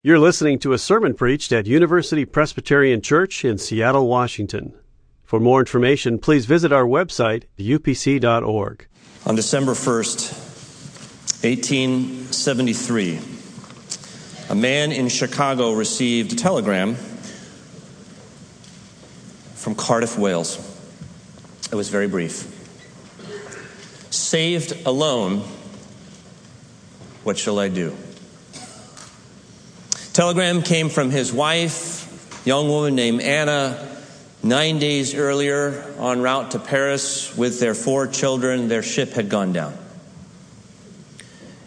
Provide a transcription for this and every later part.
You're listening to a sermon preached at University Presbyterian Church in Seattle, Washington. For more information, please visit our website, upc.org. On December 1st, 1873, a man in Chicago received a telegram from Cardiff, Wales. It was very brief. Saved alone, what shall I do? Telegram came from his wife, young woman named Anna, nine days earlier en route to Paris with their four children. Their ship had gone down.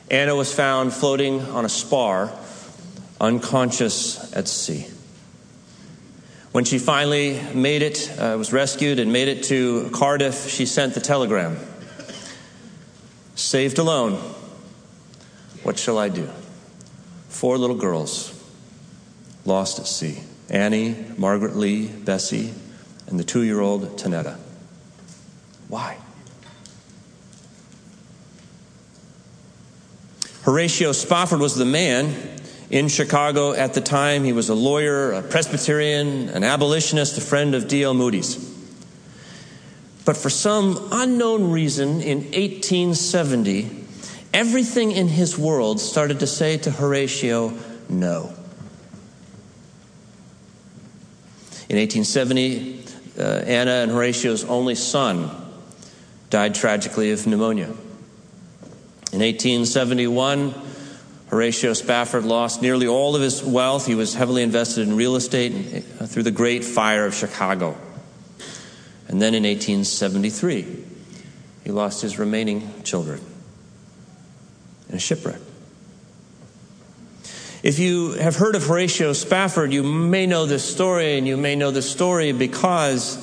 Anna was found floating on a spar, unconscious at sea. When she finally made it, uh, was rescued and made it to Cardiff, she sent the telegram Saved alone. What shall I do? Four little girls lost at sea Annie, Margaret Lee, Bessie, and the two year old Tanetta. Why? Horatio Spafford was the man in Chicago at the time. He was a lawyer, a Presbyterian, an abolitionist, a friend of D.L. Moody's. But for some unknown reason, in 1870, everything in his world started to say to Horatio, no. In 1870, uh, Anna and Horatio's only son died tragically of pneumonia. In 1871, Horatio Spafford lost nearly all of his wealth. He was heavily invested in real estate uh, through the Great Fire of Chicago. And then in 1873, he lost his remaining children in a shipwreck. If you have heard of Horatio Spafford, you may know this story, and you may know this story because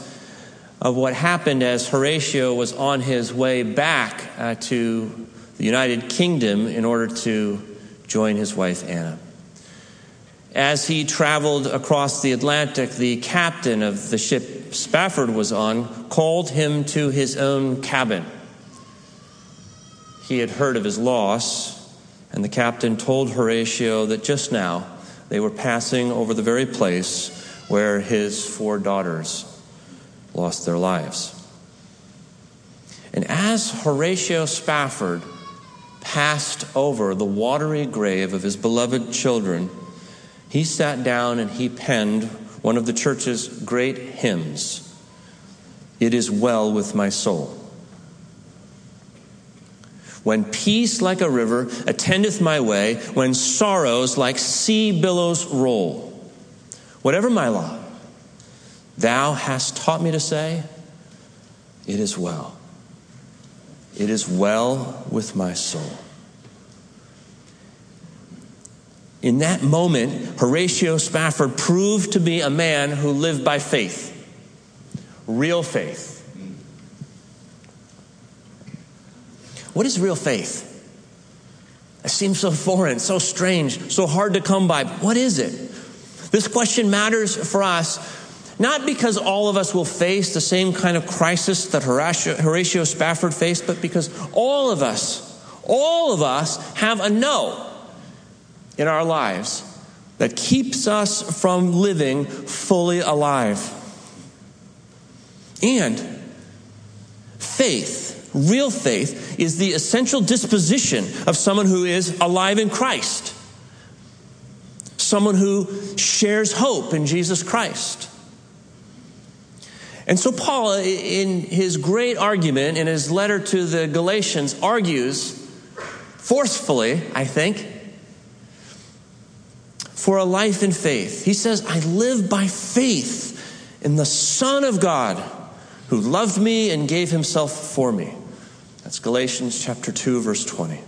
of what happened as Horatio was on his way back uh, to the United Kingdom in order to join his wife Anna. As he traveled across the Atlantic, the captain of the ship Spafford was on called him to his own cabin. He had heard of his loss and the captain told Horatio that just now they were passing over the very place where his four daughters lost their lives. And as Horatio Spafford passed over the watery grave of his beloved children, he sat down and he penned one of the church's great hymns It is well with my soul. When peace like a river attendeth my way, when sorrows like sea billows roll. Whatever my lot, thou hast taught me to say, It is well. It is well with my soul. In that moment, Horatio Spafford proved to be a man who lived by faith, real faith. What is real faith? It seems so foreign, so strange, so hard to come by. What is it? This question matters for us not because all of us will face the same kind of crisis that Horatio, Spafford faced, but because all of us, all of us have a no in our lives that keeps us from living fully alive. And faith Real faith is the essential disposition of someone who is alive in Christ, someone who shares hope in Jesus Christ. And so, Paul, in his great argument in his letter to the Galatians, argues forcefully, I think, for a life in faith. He says, I live by faith in the Son of God who loved me and gave himself for me. That's Galatians chapter 2, verse 20.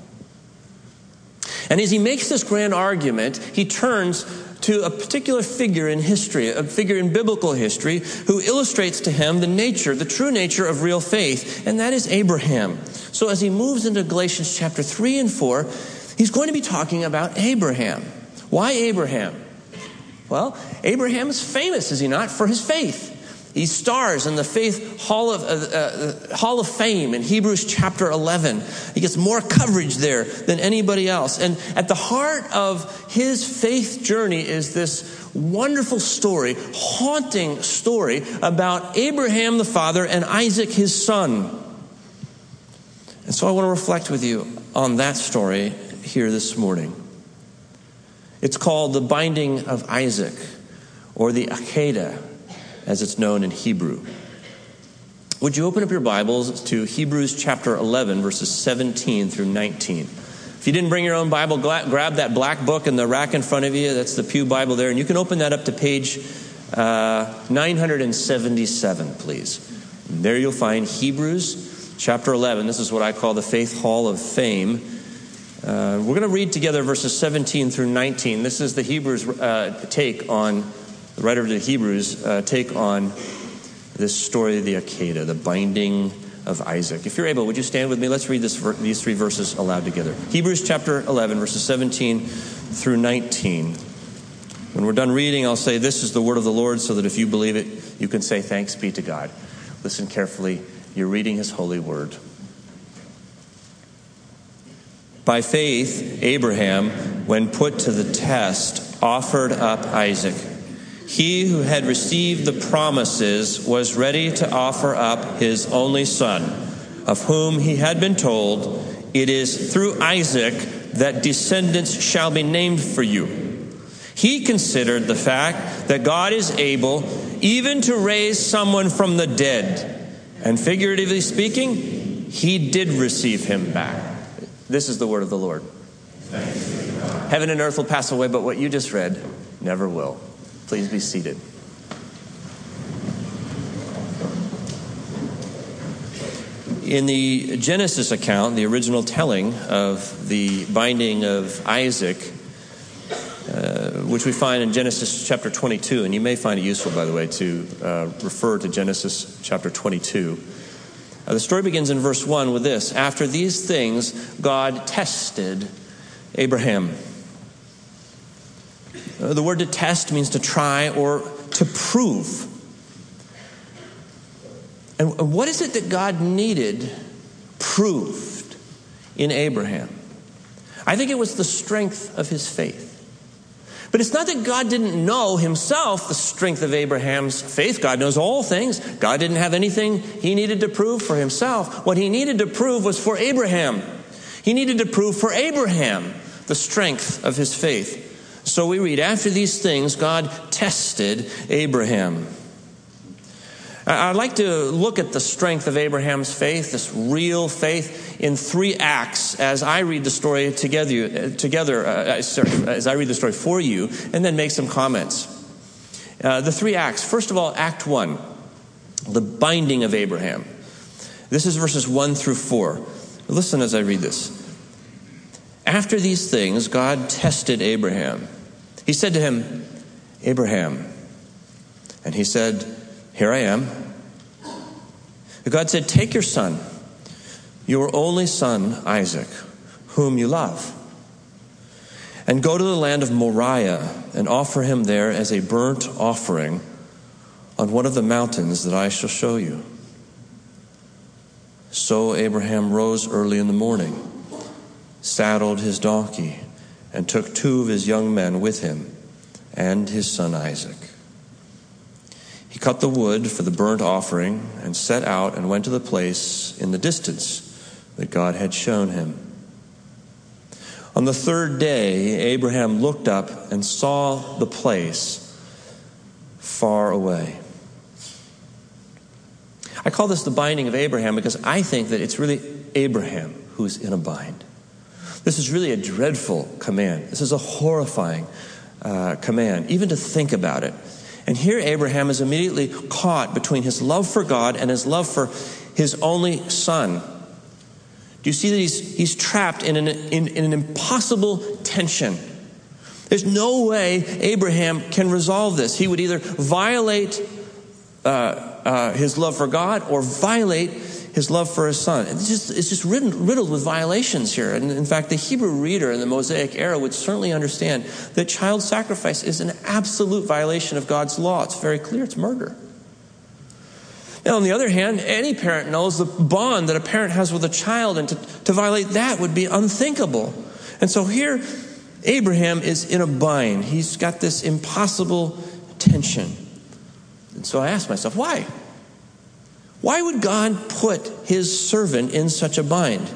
And as he makes this grand argument, he turns to a particular figure in history, a figure in biblical history, who illustrates to him the nature, the true nature of real faith, and that is Abraham. So as he moves into Galatians chapter 3 and 4, he's going to be talking about Abraham. Why Abraham? Well, Abraham is famous, is he not, for his faith. He stars in the Faith Hall of, uh, uh, Hall of Fame in Hebrews chapter 11. He gets more coverage there than anybody else. And at the heart of his faith journey is this wonderful story, haunting story about Abraham the father and Isaac his son. And so I want to reflect with you on that story here this morning. It's called the binding of Isaac, or the Akedah as it's known in Hebrew. Would you open up your Bibles to Hebrews chapter 11, verses 17 through 19? If you didn't bring your own Bible, grab that black book in the rack in front of you. That's the Pew Bible there. And you can open that up to page uh, 977, please. And there you'll find Hebrews chapter 11. This is what I call the Faith Hall of Fame. Uh, we're going to read together verses 17 through 19. This is the Hebrews uh, take on the writer of the Hebrews uh, take on this story of the Akedah, the binding of Isaac. If you're able, would you stand with me? Let's read these three verses aloud together. Hebrews chapter 11, verses 17 through 19. When we're done reading, I'll say, This is the word of the Lord, so that if you believe it, you can say, Thanks be to God. Listen carefully. You're reading his holy word. By faith, Abraham, when put to the test, offered up Isaac. He who had received the promises was ready to offer up his only son, of whom he had been told, It is through Isaac that descendants shall be named for you. He considered the fact that God is able even to raise someone from the dead. And figuratively speaking, he did receive him back. This is the word of the Lord. Heaven and earth will pass away, but what you just read never will. Please be seated. In the Genesis account, the original telling of the binding of Isaac, uh, which we find in Genesis chapter 22, and you may find it useful, by the way, to uh, refer to Genesis chapter 22. Uh, the story begins in verse 1 with this After these things, God tested Abraham. Uh, the word to test means to try or to prove. And what is it that God needed proved in Abraham? I think it was the strength of his faith. But it's not that God didn't know himself the strength of Abraham's faith. God knows all things. God didn't have anything he needed to prove for himself. What he needed to prove was for Abraham. He needed to prove for Abraham the strength of his faith. So we read, after these things, God tested Abraham. I'd like to look at the strength of Abraham's faith, this real faith, in three acts as I read the story together, together uh, uh, sorry, as I read the story for you, and then make some comments. Uh, the three acts. First of all, Act 1, the binding of Abraham. This is verses 1 through 4. Listen as I read this. After these things, God tested Abraham. He said to him, Abraham. And he said, Here I am. God said, Take your son, your only son, Isaac, whom you love, and go to the land of Moriah and offer him there as a burnt offering on one of the mountains that I shall show you. So Abraham rose early in the morning saddled his donkey, and took two of his young men with him and his son Isaac. He cut the wood for the burnt offering and set out and went to the place in the distance that God had shown him. On the third day, Abraham looked up and saw the place far away. I call this the binding of Abraham because I think that it's really Abraham who's in a bind. This is really a dreadful command. This is a horrifying uh, command, even to think about it. And here Abraham is immediately caught between his love for God and his love for his only son. Do you see that he's, he's trapped in an, in, in an impossible tension? There's no way Abraham can resolve this. He would either violate uh, uh, his love for God or violate his love for his son. It's just, it's just riddled with violations here. And in fact, the Hebrew reader in the Mosaic era would certainly understand that child sacrifice is an absolute violation of God's law. It's very clear, it's murder. And on the other hand, any parent knows the bond that a parent has with a child, and to, to violate that would be unthinkable. And so here, Abraham is in a bind. He's got this impossible tension. And so I asked myself, why? Why would God put his servant in such a bind?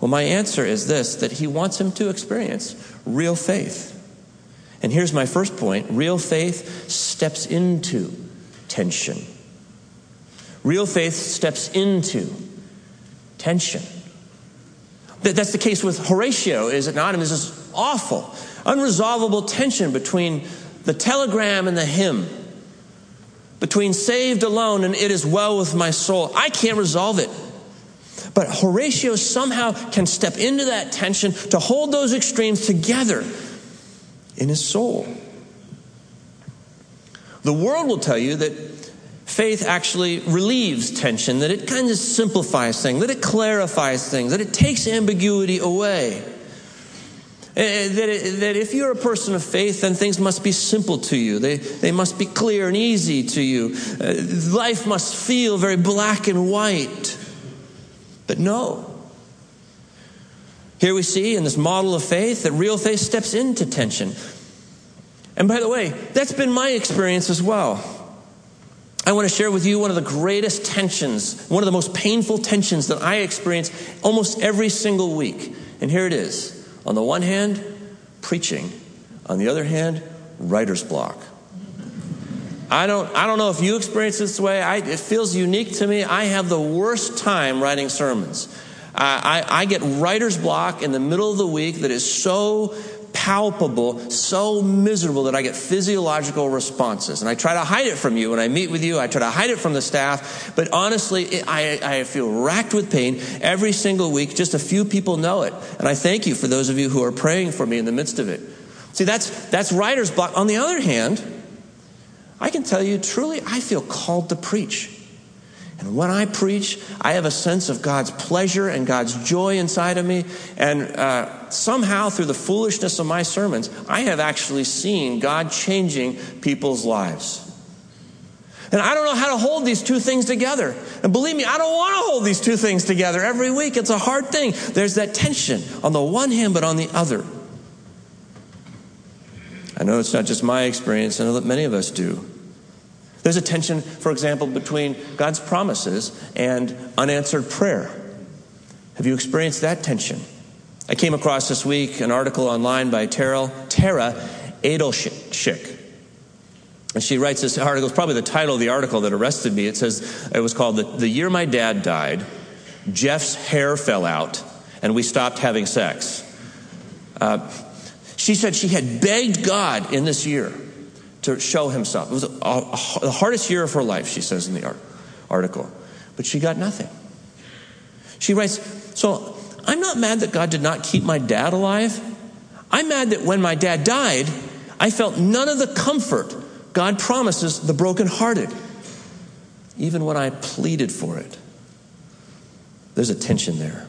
Well, my answer is this that he wants him to experience real faith. And here's my first point real faith steps into tension. Real faith steps into tension. That's the case with Horatio, is it not? And there's this awful, unresolvable tension between the telegram and the hymn, between saved alone and it is well with my soul. I can't resolve it. But Horatio somehow can step into that tension to hold those extremes together in his soul. The world will tell you that faith actually relieves tension, that it kind of simplifies things, that it clarifies things, that it takes ambiguity away. Eh, that, that if you're a person of faith, then things must be simple to you. They, they must be clear and easy to you. Uh, life must feel very black and white. But no. Here we see in this model of faith that real faith steps into tension. And by the way, that's been my experience as well. I want to share with you one of the greatest tensions, one of the most painful tensions that I experience almost every single week. And here it is. On the one hand, preaching. On the other hand, writer's block. I don't, I don't know if you experience this way. I, it feels unique to me. I have the worst time writing sermons. I, I, I get writer's block in the middle of the week that is so palpable, so miserable that I get physiological responses. And I try to hide it from you when I meet with you. I try to hide it from the staff. But honestly, it, I, I feel racked with pain every single week. Just a few people know it. And I thank you for those of you who are praying for me in the midst of it. See, that's, that's writer's block. On the other hand, I can tell you truly, I feel called to preach. And when I preach, I have a sense of God's pleasure and God's joy inside of me. And uh, somehow, through the foolishness of my sermons, I have actually seen God changing people's lives. And I don't know how to hold these two things together. And believe me, I don't want to hold these two things together every week. It's a hard thing. There's that tension on the one hand, but on the other. I know it's not just my experience, I know that many of us do. There's a tension, for example, between God's promises and unanswered prayer. Have you experienced that tension? I came across this week an article online by Tara, Tara Edelschick. And she writes this article, it's probably the title of the article that arrested me. It says, it was called The, the Year My Dad Died, Jeff's Hair Fell Out, and We Stopped Having Sex. Uh, she said she had begged God in this year to show himself. It was a, a, the hardest year of her life, she says in the art, article. But she got nothing. She writes, So I'm not mad that God did not keep my dad alive. I'm mad that when my dad died, I felt none of the comfort God promises the brokenhearted, even when I pleaded for it. There's a tension there.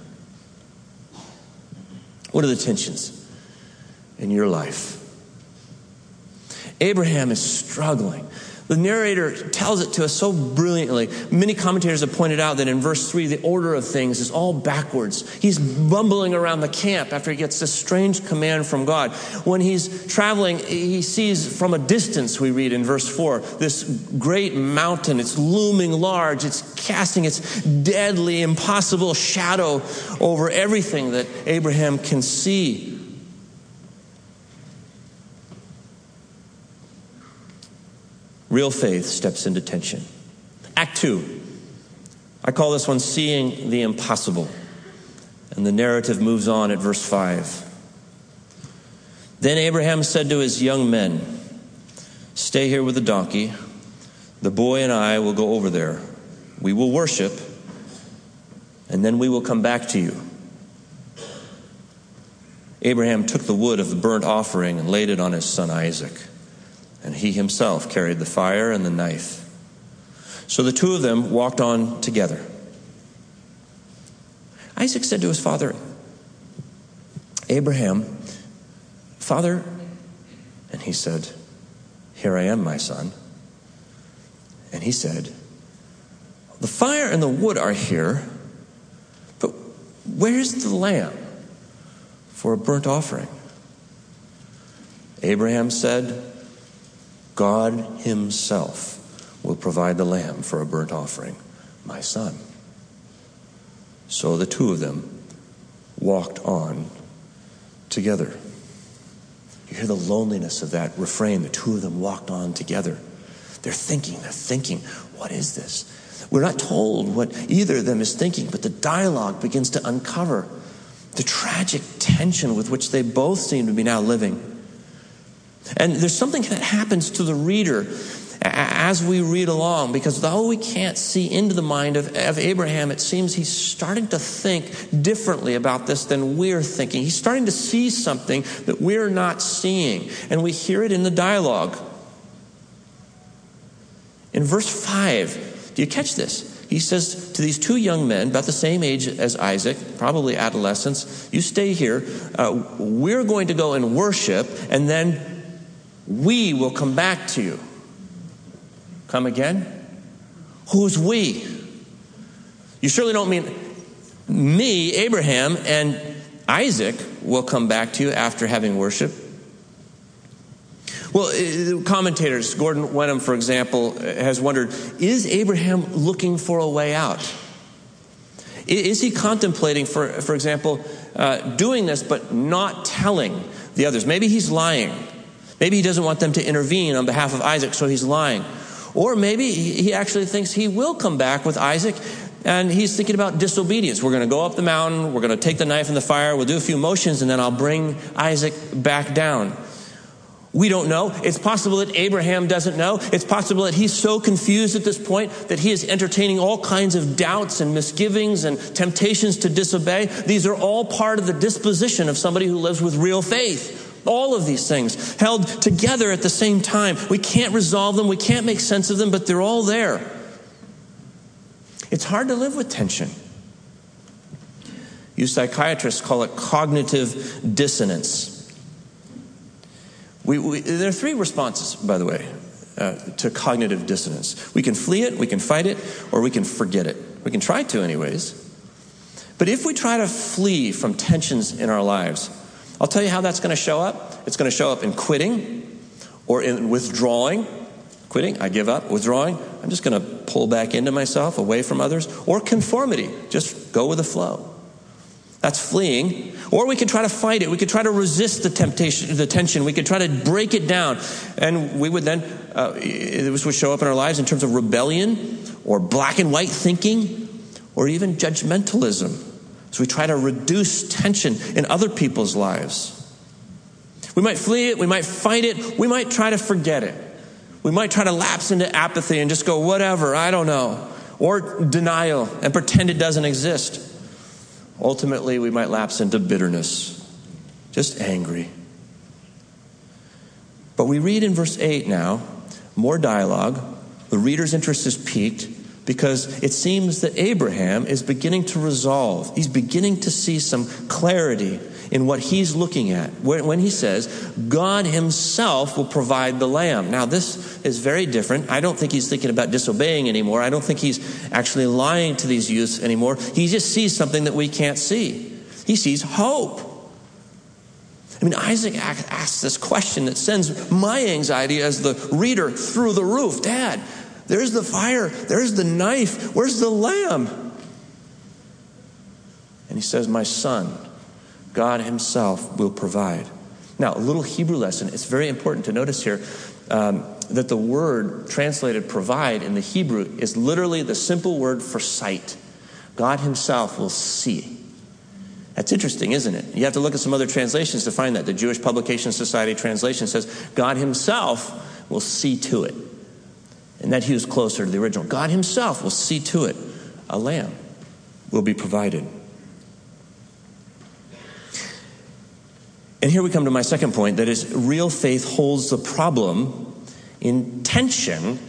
What are the tensions in your life? Abraham is struggling. The narrator tells it to us so brilliantly. Many commentators have pointed out that in verse 3, the order of things is all backwards. He's bumbling around the camp after he gets this strange command from God. When he's traveling, he sees from a distance, we read in verse 4, this great mountain. It's looming large, it's casting its deadly, impossible shadow over everything that Abraham can see. Real faith steps into tension. Act two. I call this one seeing the impossible. And the narrative moves on at verse 5. Then Abraham said to his young men, Stay here with the donkey. The boy and I will go over there. We will worship, and then we will come back to you. Abraham took the wood of the burnt offering and laid it on his son Isaac and he himself carried the fire and the knife. So the two of them walked on together. Isaac said to his father, Abraham, Father, and he said, Here I am, my son. And he said, The fire and the wood are here, but where's the lamb for a burnt offering? Abraham said, God Himself will provide the lamb for a burnt offering, my son. So the two of them walked on together. You hear the loneliness of that refrain. The two of them walked on together. They're thinking, they're thinking, what is this? We're not told what either of them is thinking, but the dialogue begins to uncover the tragic tension with which they both seem to be now living. And there's something that happens to the reader as we read along, because though we can't see into the mind of, of, Abraham, it seems he's starting to think differently about this than we're thinking. He's starting to see something that we're not seeing, and we hear it in the dialogue. In verse 5, do you catch this? He says to these two young men, about the same age as Isaac, probably adolescents, you stay here. Uh, we're going to go and worship, and then we will come back to you. Come again? Who's we? You surely don't mean me, Abraham, and Isaac will come back to you after having worship. Well, uh, commentators, Gordon Wenham, for example, has wondered is Abraham looking for a way out? Is he contemplating, for, for example, uh, doing this but not telling the others? Maybe he's lying. Maybe he doesn't want them to intervene on behalf of Isaac, so he's lying. Or maybe he actually thinks he will come back with Isaac and he's thinking about disobedience. We're going to go up the mountain, we're going to take the knife in the fire, we'll do a few motions, and then I'll bring Isaac back down. We don't know. It's possible that Abraham doesn't know. It's possible that he's so confused at this point that he is entertaining all kinds of doubts and misgivings and temptations to disobey. These are all part of the disposition of somebody who lives with real faith. All of these things held together at the same time. We can't resolve them, we can't make sense of them, but they're all there. It's hard to live with tension. You psychiatrists call it cognitive dissonance. We, we, there are three responses, by the way, uh, to cognitive dissonance. We can flee it, we can fight it, or we can forget it. We can try to, anyways. But if we try to flee from tensions in our lives, I'll tell you how that's going to show up. It's going to show up in quitting or in withdrawing. Quitting, I give up. Withdrawing, I'm just going to pull back into myself, away from others. Or conformity, just go with the flow. That's fleeing. Or we could try to fight it. We could try to resist the temptation, the tension. We could try to break it down. And we would then, uh, this would show up in our lives in terms of rebellion or black and white thinking or even judgmentalism. So we try to reduce tension in other people's lives. We might flee it, we might fight it, we might try to forget it. We might try to lapse into apathy and just go, whatever, I don't know. Or denial and pretend it doesn't exist. Ultimately, we might lapse into bitterness, just angry. But we read in verse 8 now more dialogue. The reader's interest is piqued because it seems that Abraham is beginning to resolve. He's beginning to see some clarity in what he's looking at when he says, God himself will provide the lamb. Now, this is very different. I don't think he's thinking about disobeying anymore. I don't think he's actually lying to these youths anymore. He just sees something that we can't see. He sees hope. I mean, Isaac asks this question that sends my anxiety as the reader through the roof. Dad, there's the fire. There's the knife. Where's the lamb? And he says, My son, God himself will provide. Now, a little Hebrew lesson. It's very important to notice here um, that the word translated provide in the Hebrew is literally the simple word for sight. God himself will see. That's interesting, isn't it? You have to look at some other translations to find that. The Jewish Publication Society translation says God himself will see to it and that he was closer to the original. God himself will see to it. A lamb will be provided. And here we come to my second point that is, real faith holds the problem in tension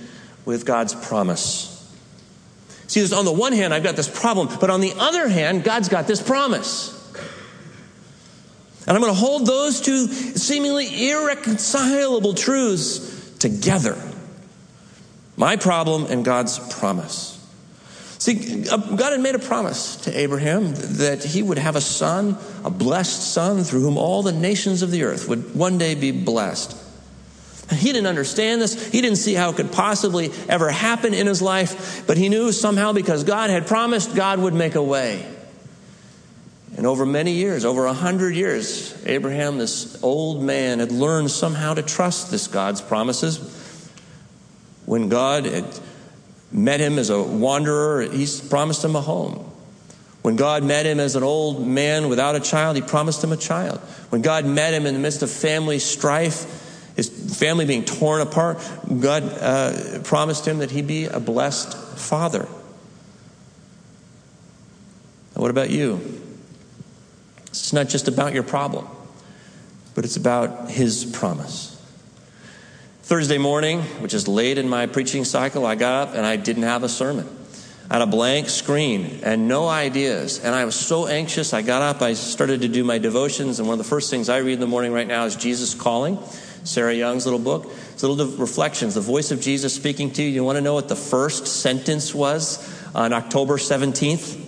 with God's promise. See, on the one hand, I've got this problem, but on the other hand, God's got this promise. And I'm going to hold those two seemingly irreconcilable truths together. My problem and God's promise. See, God had made a promise to Abraham that he would have a son, a blessed son, through whom all the nations of the earth would one day be blessed. He didn't understand this. He didn't see how it could possibly ever happen in his life, but he knew somehow because God had promised, God would make a way. And over many years, over a hundred years, Abraham, this old man, had learned somehow to trust this God's promises. When God met him as a wanderer, he promised him a home. When God met him as an old man without a child, he promised him a child. When God met him in the midst of family strife, his family being torn apart, God uh, promised him that he'd be a blessed father. Now, what about you? It's not just about your problem, but it's about his promise. Thursday morning, which is late in my preaching cycle, I got up and I didn't have a sermon. I had a blank screen and no ideas. And I was so anxious. I got up, I started to do my devotions, and one of the first things I read in the morning right now is Jesus Calling, Sarah Young's little book. It's little reflections, the voice of Jesus speaking to you. You want to know what the first sentence was on October 17th?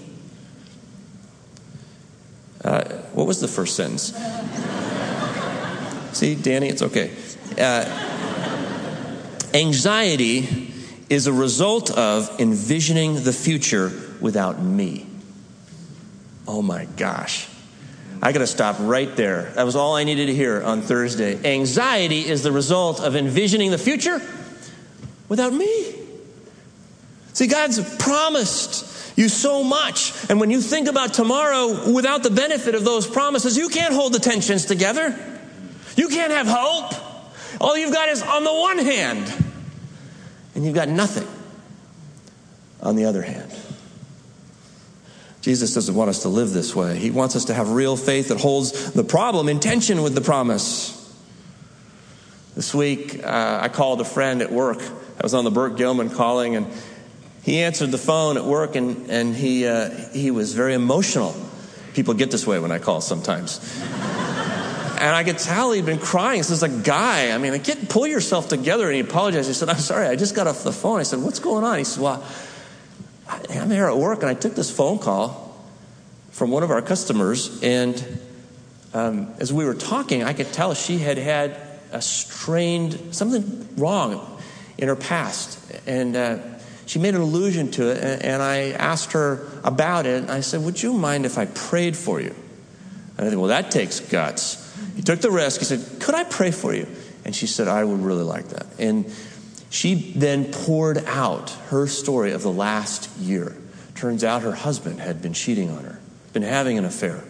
Uh, what was the first sentence? See, Danny, it's okay. Uh, Anxiety is a result of envisioning the future without me. Oh my gosh. I got to stop right there. That was all I needed to hear on Thursday. Anxiety is the result of envisioning the future without me. See, God's promised you so much. And when you think about tomorrow without the benefit of those promises, you can't hold the tensions together. You can't have hope. All you've got is on the one hand, and you've got nothing on the other hand. Jesus doesn't want us to live this way. He wants us to have real faith that holds the problem in tension with the promise. This week, uh, I called a friend at work. I was on the Burke Gilman calling, and he answered the phone at work, and, and he, uh, he was very emotional. People get this way when I call sometimes and I could tell he'd been crying. This is a guy. I mean, get pull yourself together. And he apologized. He said, "I'm sorry. I just got off the phone." I said, "What's going on?" He said, "Well, I'm here at work, and I took this phone call from one of our customers, and um, as we were talking, I could tell she had had a strained something wrong in her past, and." Uh, she made an allusion to it, and I asked her about it. And I said, Would you mind if I prayed for you? And I said, Well, that takes guts. He took the risk. He said, Could I pray for you? And she said, I would really like that. And she then poured out her story of the last year. Turns out her husband had been cheating on her, been having an affair.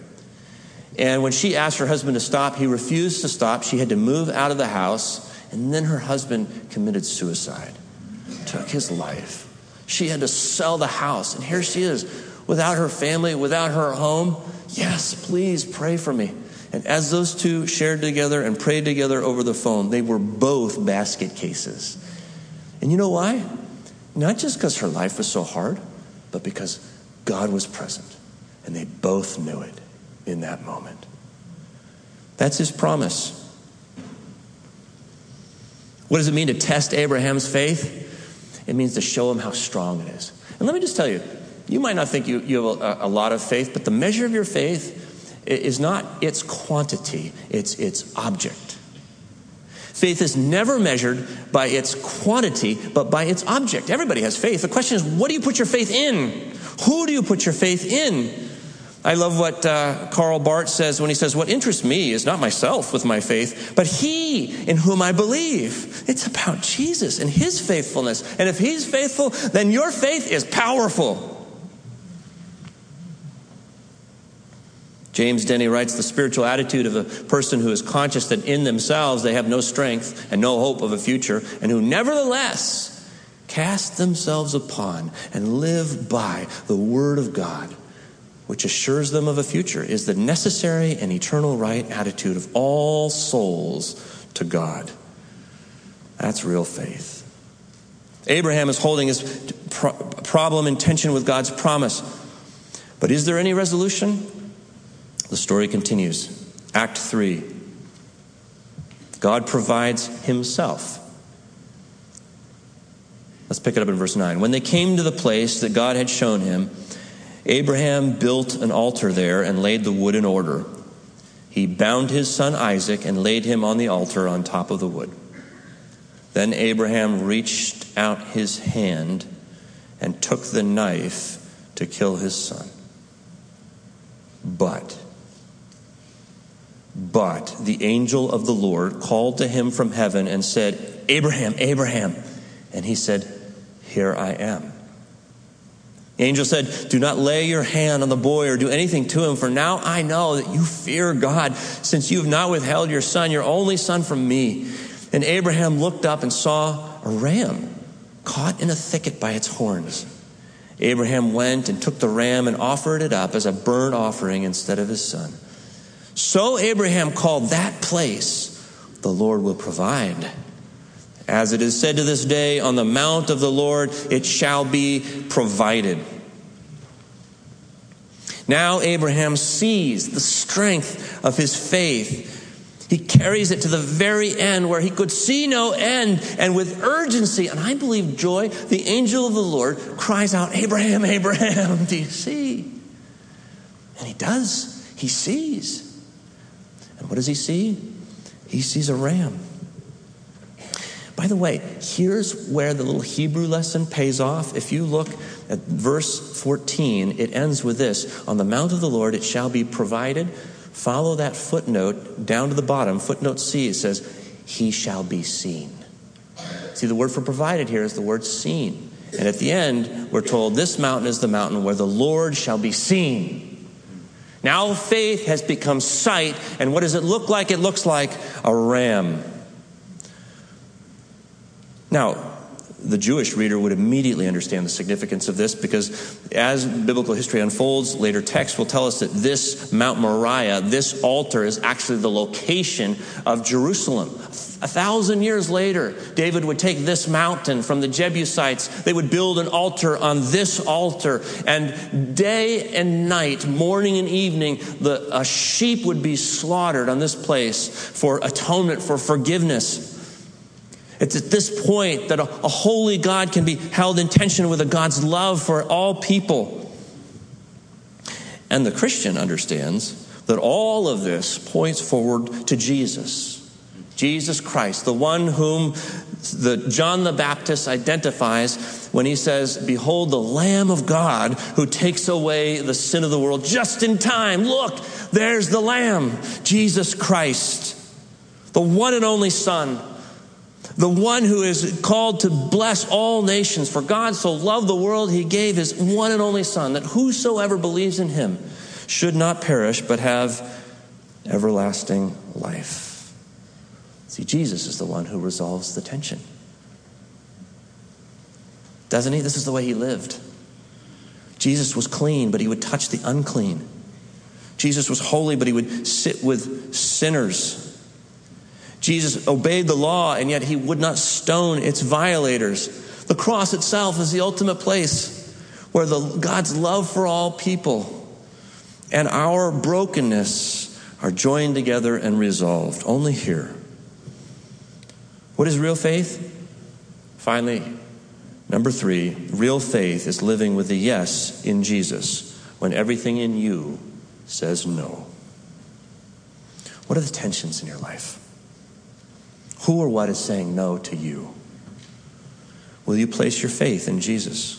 And when she asked her husband to stop, he refused to stop. She had to move out of the house. And then her husband committed suicide, took his life. She had to sell the house. And here she is, without her family, without her home. Yes, please pray for me. And as those two shared together and prayed together over the phone, they were both basket cases. And you know why? Not just because her life was so hard, but because God was present. And they both knew it in that moment. That's his promise. What does it mean to test Abraham's faith? It means to show him how strong it is. And let me just tell you, you might not think you, you have a, a lot of faith, but the measure of your faith is not its quantity, it's its object. Faith is never measured by its quantity, but by its object. Everybody has faith. The question is, what do you put your faith in? Who do you put your faith in? I love what uh, Karl Barth says when he says, What interests me is not myself with my faith, but he in whom I believe. It's about Jesus and his faithfulness. And if he's faithful, then your faith is powerful. James Denney writes the spiritual attitude of a person who is conscious that in themselves they have no strength and no hope of a future, and who nevertheless cast themselves upon and live by the Word of God, which assures them of a future, is the necessary and eternal right attitude of all souls to God. That's real faith. Abraham is holding his problem in tension with God's promise. But is there any resolution? The story continues. Act 3. God provides himself. Let's pick it up in verse 9. When they came to the place that God had shown him, Abraham built an altar there and laid the wood in order. He bound his son Isaac and laid him on the altar on top of the wood. Then Abraham reached out his hand and took the knife to kill his son. But, but the angel of the Lord called to him from heaven and said, Abraham, Abraham. And he said, Here I am. The angel said, Do not lay your hand on the boy or do anything to him, for now I know that you fear God, since you have not withheld your son, your only son, from me. And Abraham looked up and saw a ram caught in a thicket by its horns. Abraham went and took the ram and offered it up as a burnt offering instead of his son. So Abraham called that place, the Lord will provide. As it is said to this day, on the mount of the Lord it shall be provided. Now Abraham sees the strength of his faith. He carries it to the very end where he could see no end, and with urgency, and I believe joy, the angel of the Lord cries out, Abraham, Abraham, do you see? And he does. He sees. And what does he see? He sees a ram. By the way, here's where the little Hebrew lesson pays off. If you look at verse 14, it ends with this On the mount of the Lord it shall be provided. Follow that footnote down to the bottom. Footnote C it says, He shall be seen. See, the word for provided here is the word seen. And at the end, we're told this mountain is the mountain where the Lord shall be seen. Now faith has become sight, and what does it look like? It looks like a ram. Now, the Jewish reader would immediately understand the significance of this because as biblical history unfolds, later texts will tell us that this Mount Moriah, this altar, is actually the location of Jerusalem. A thousand years later, David would take this mountain from the Jebusites. They would build an altar on this altar, and day and night, morning and evening, the, a sheep would be slaughtered on this place for atonement, for forgiveness. It's at this point that a, a, holy God can be held in tension with a God's love for all people. And the Christian understands that all of this points forward to Jesus. Jesus Christ, the one whom the John the Baptist identifies when he says, Behold the Lamb of God who takes away the sin of the world just in time. Look, there's the Lamb, Jesus Christ, the one and only Son the one who is called to bless all nations. For God so loved the world, he gave his one and only Son, that whosoever believes in him should not perish, but have everlasting life. See, Jesus is the one who resolves the tension. Doesn't he? This is the way he lived. Jesus was clean, but he would touch the unclean. Jesus was holy, but he would sit with sinners. Jesus obeyed the law, and yet he would not stone its violators. The cross itself is the ultimate place where the, God's love for all people and our brokenness are joined together and resolved. Only here. What is real faith? Finally, number three, real faith is living with a yes in Jesus when everything in you says no. What are the tensions in your life? Who or what is saying no to you? Will you place your faith in Jesus?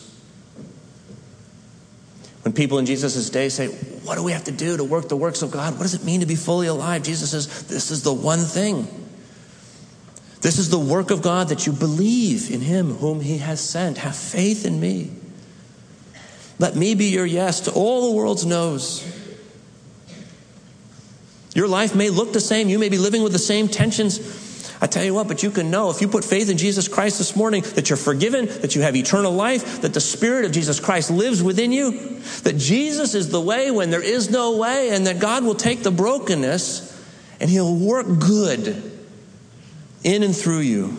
When people in Jesus' day say, What do we have to do to work the works of God? What does it mean to be fully alive? Jesus says, This is the one thing. This is the work of God that you believe in Him whom He has sent. Have faith in me. Let me be your yes to all the world's no's. Your life may look the same. You may be living with the same tensions. I tell you what, but you can know if you put faith in Jesus Christ this morning that you're forgiven, that you have eternal life, that the Spirit of Jesus Christ lives within you, that Jesus is the way when there is no way, and that God will take the brokenness and He'll work good in and through you.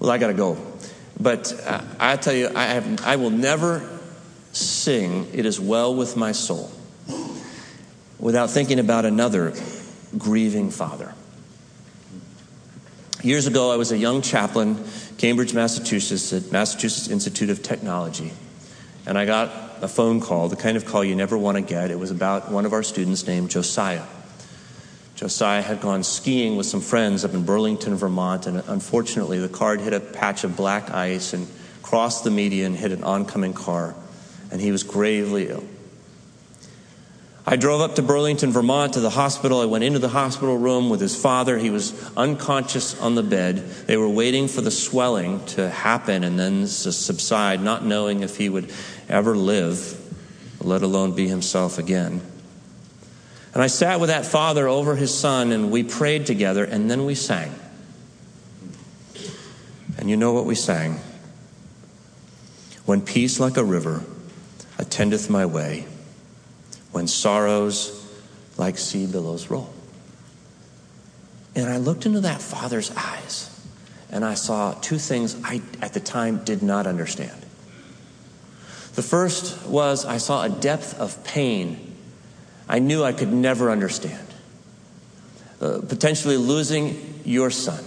Well, I got to go. But uh, I tell you, I, have, I will never sing, It is Well with My Soul, without thinking about another grieving father. Years ago, I was a young chaplain, Cambridge, Massachusetts, at Massachusetts Institute of Technology. And I got a phone call, the kind of call you never want to get. It was about one of our students named Josiah. Josiah had gone skiing with some friends up in Burlington, Vermont, and unfortunately, the car hit a patch of black ice and crossed the median, hit an oncoming car, and he was gravely ill. I drove up to Burlington, Vermont to the hospital. I went into the hospital room with his father. He was unconscious on the bed. They were waiting for the swelling to happen and then subside, not knowing if he would ever live, let alone be himself again. And I sat with that father over his son, and we prayed together, and then we sang. And you know what we sang? When peace like a river attendeth my way, when sorrows like sea billows roll. And I looked into that father's eyes, and I saw two things I, at the time, did not understand. The first was I saw a depth of pain I knew I could never understand. Uh, potentially losing your son.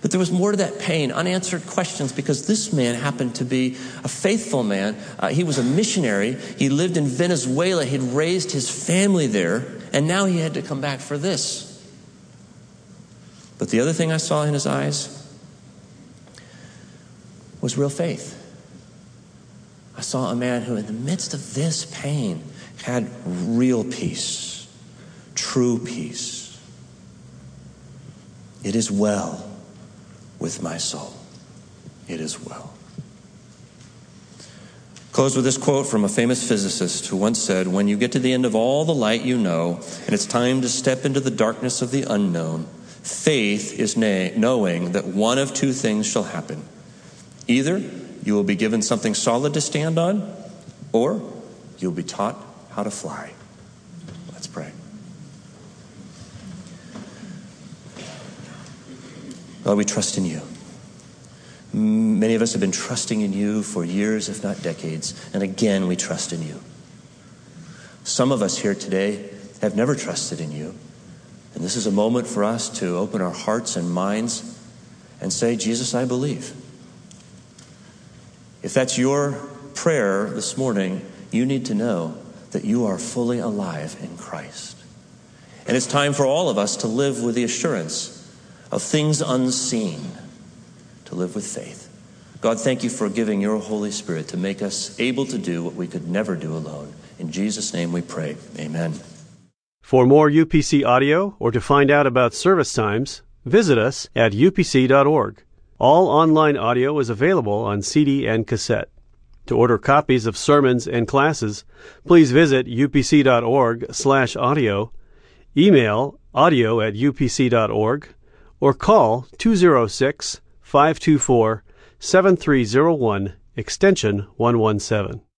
But there was more to that pain, unanswered questions, because this man happened to be a faithful man. Uh, he was a missionary. He lived in Venezuela. He'd raised his family there, and now he had to come back for this. But the other thing I saw in his eyes was real faith. I saw a man who, in the midst of this pain, had real peace, true peace. It is well with my soul. It is well. Close with this quote from a famous physicist who once said When you get to the end of all the light you know, and it's time to step into the darkness of the unknown, faith is na- knowing that one of two things shall happen. Either you will be given something solid to stand on, or you'll be taught how to fly. Let's pray. Lord, we trust in you. Many of us have been trusting in you for years, if not decades, and again, we trust in you. Some of us here today have never trusted in you, and this is a moment for us to open our hearts and minds and say, Jesus, I believe. If that's your prayer this morning, you need to know that you are fully alive in Christ. And it's time for all of us to live with the assurance of things unseen, to live with faith. God, thank you for giving your Holy Spirit to make us able to do what we could never do alone. In Jesus' name we pray. Amen. For more UPC audio or to find out about service times, visit us at upc.org. All online audio is available on CD and cassette. To order copies of sermons and classes, please visit upc.org/audio, email audio at upc.org, or call 206 524 7301 extension 117.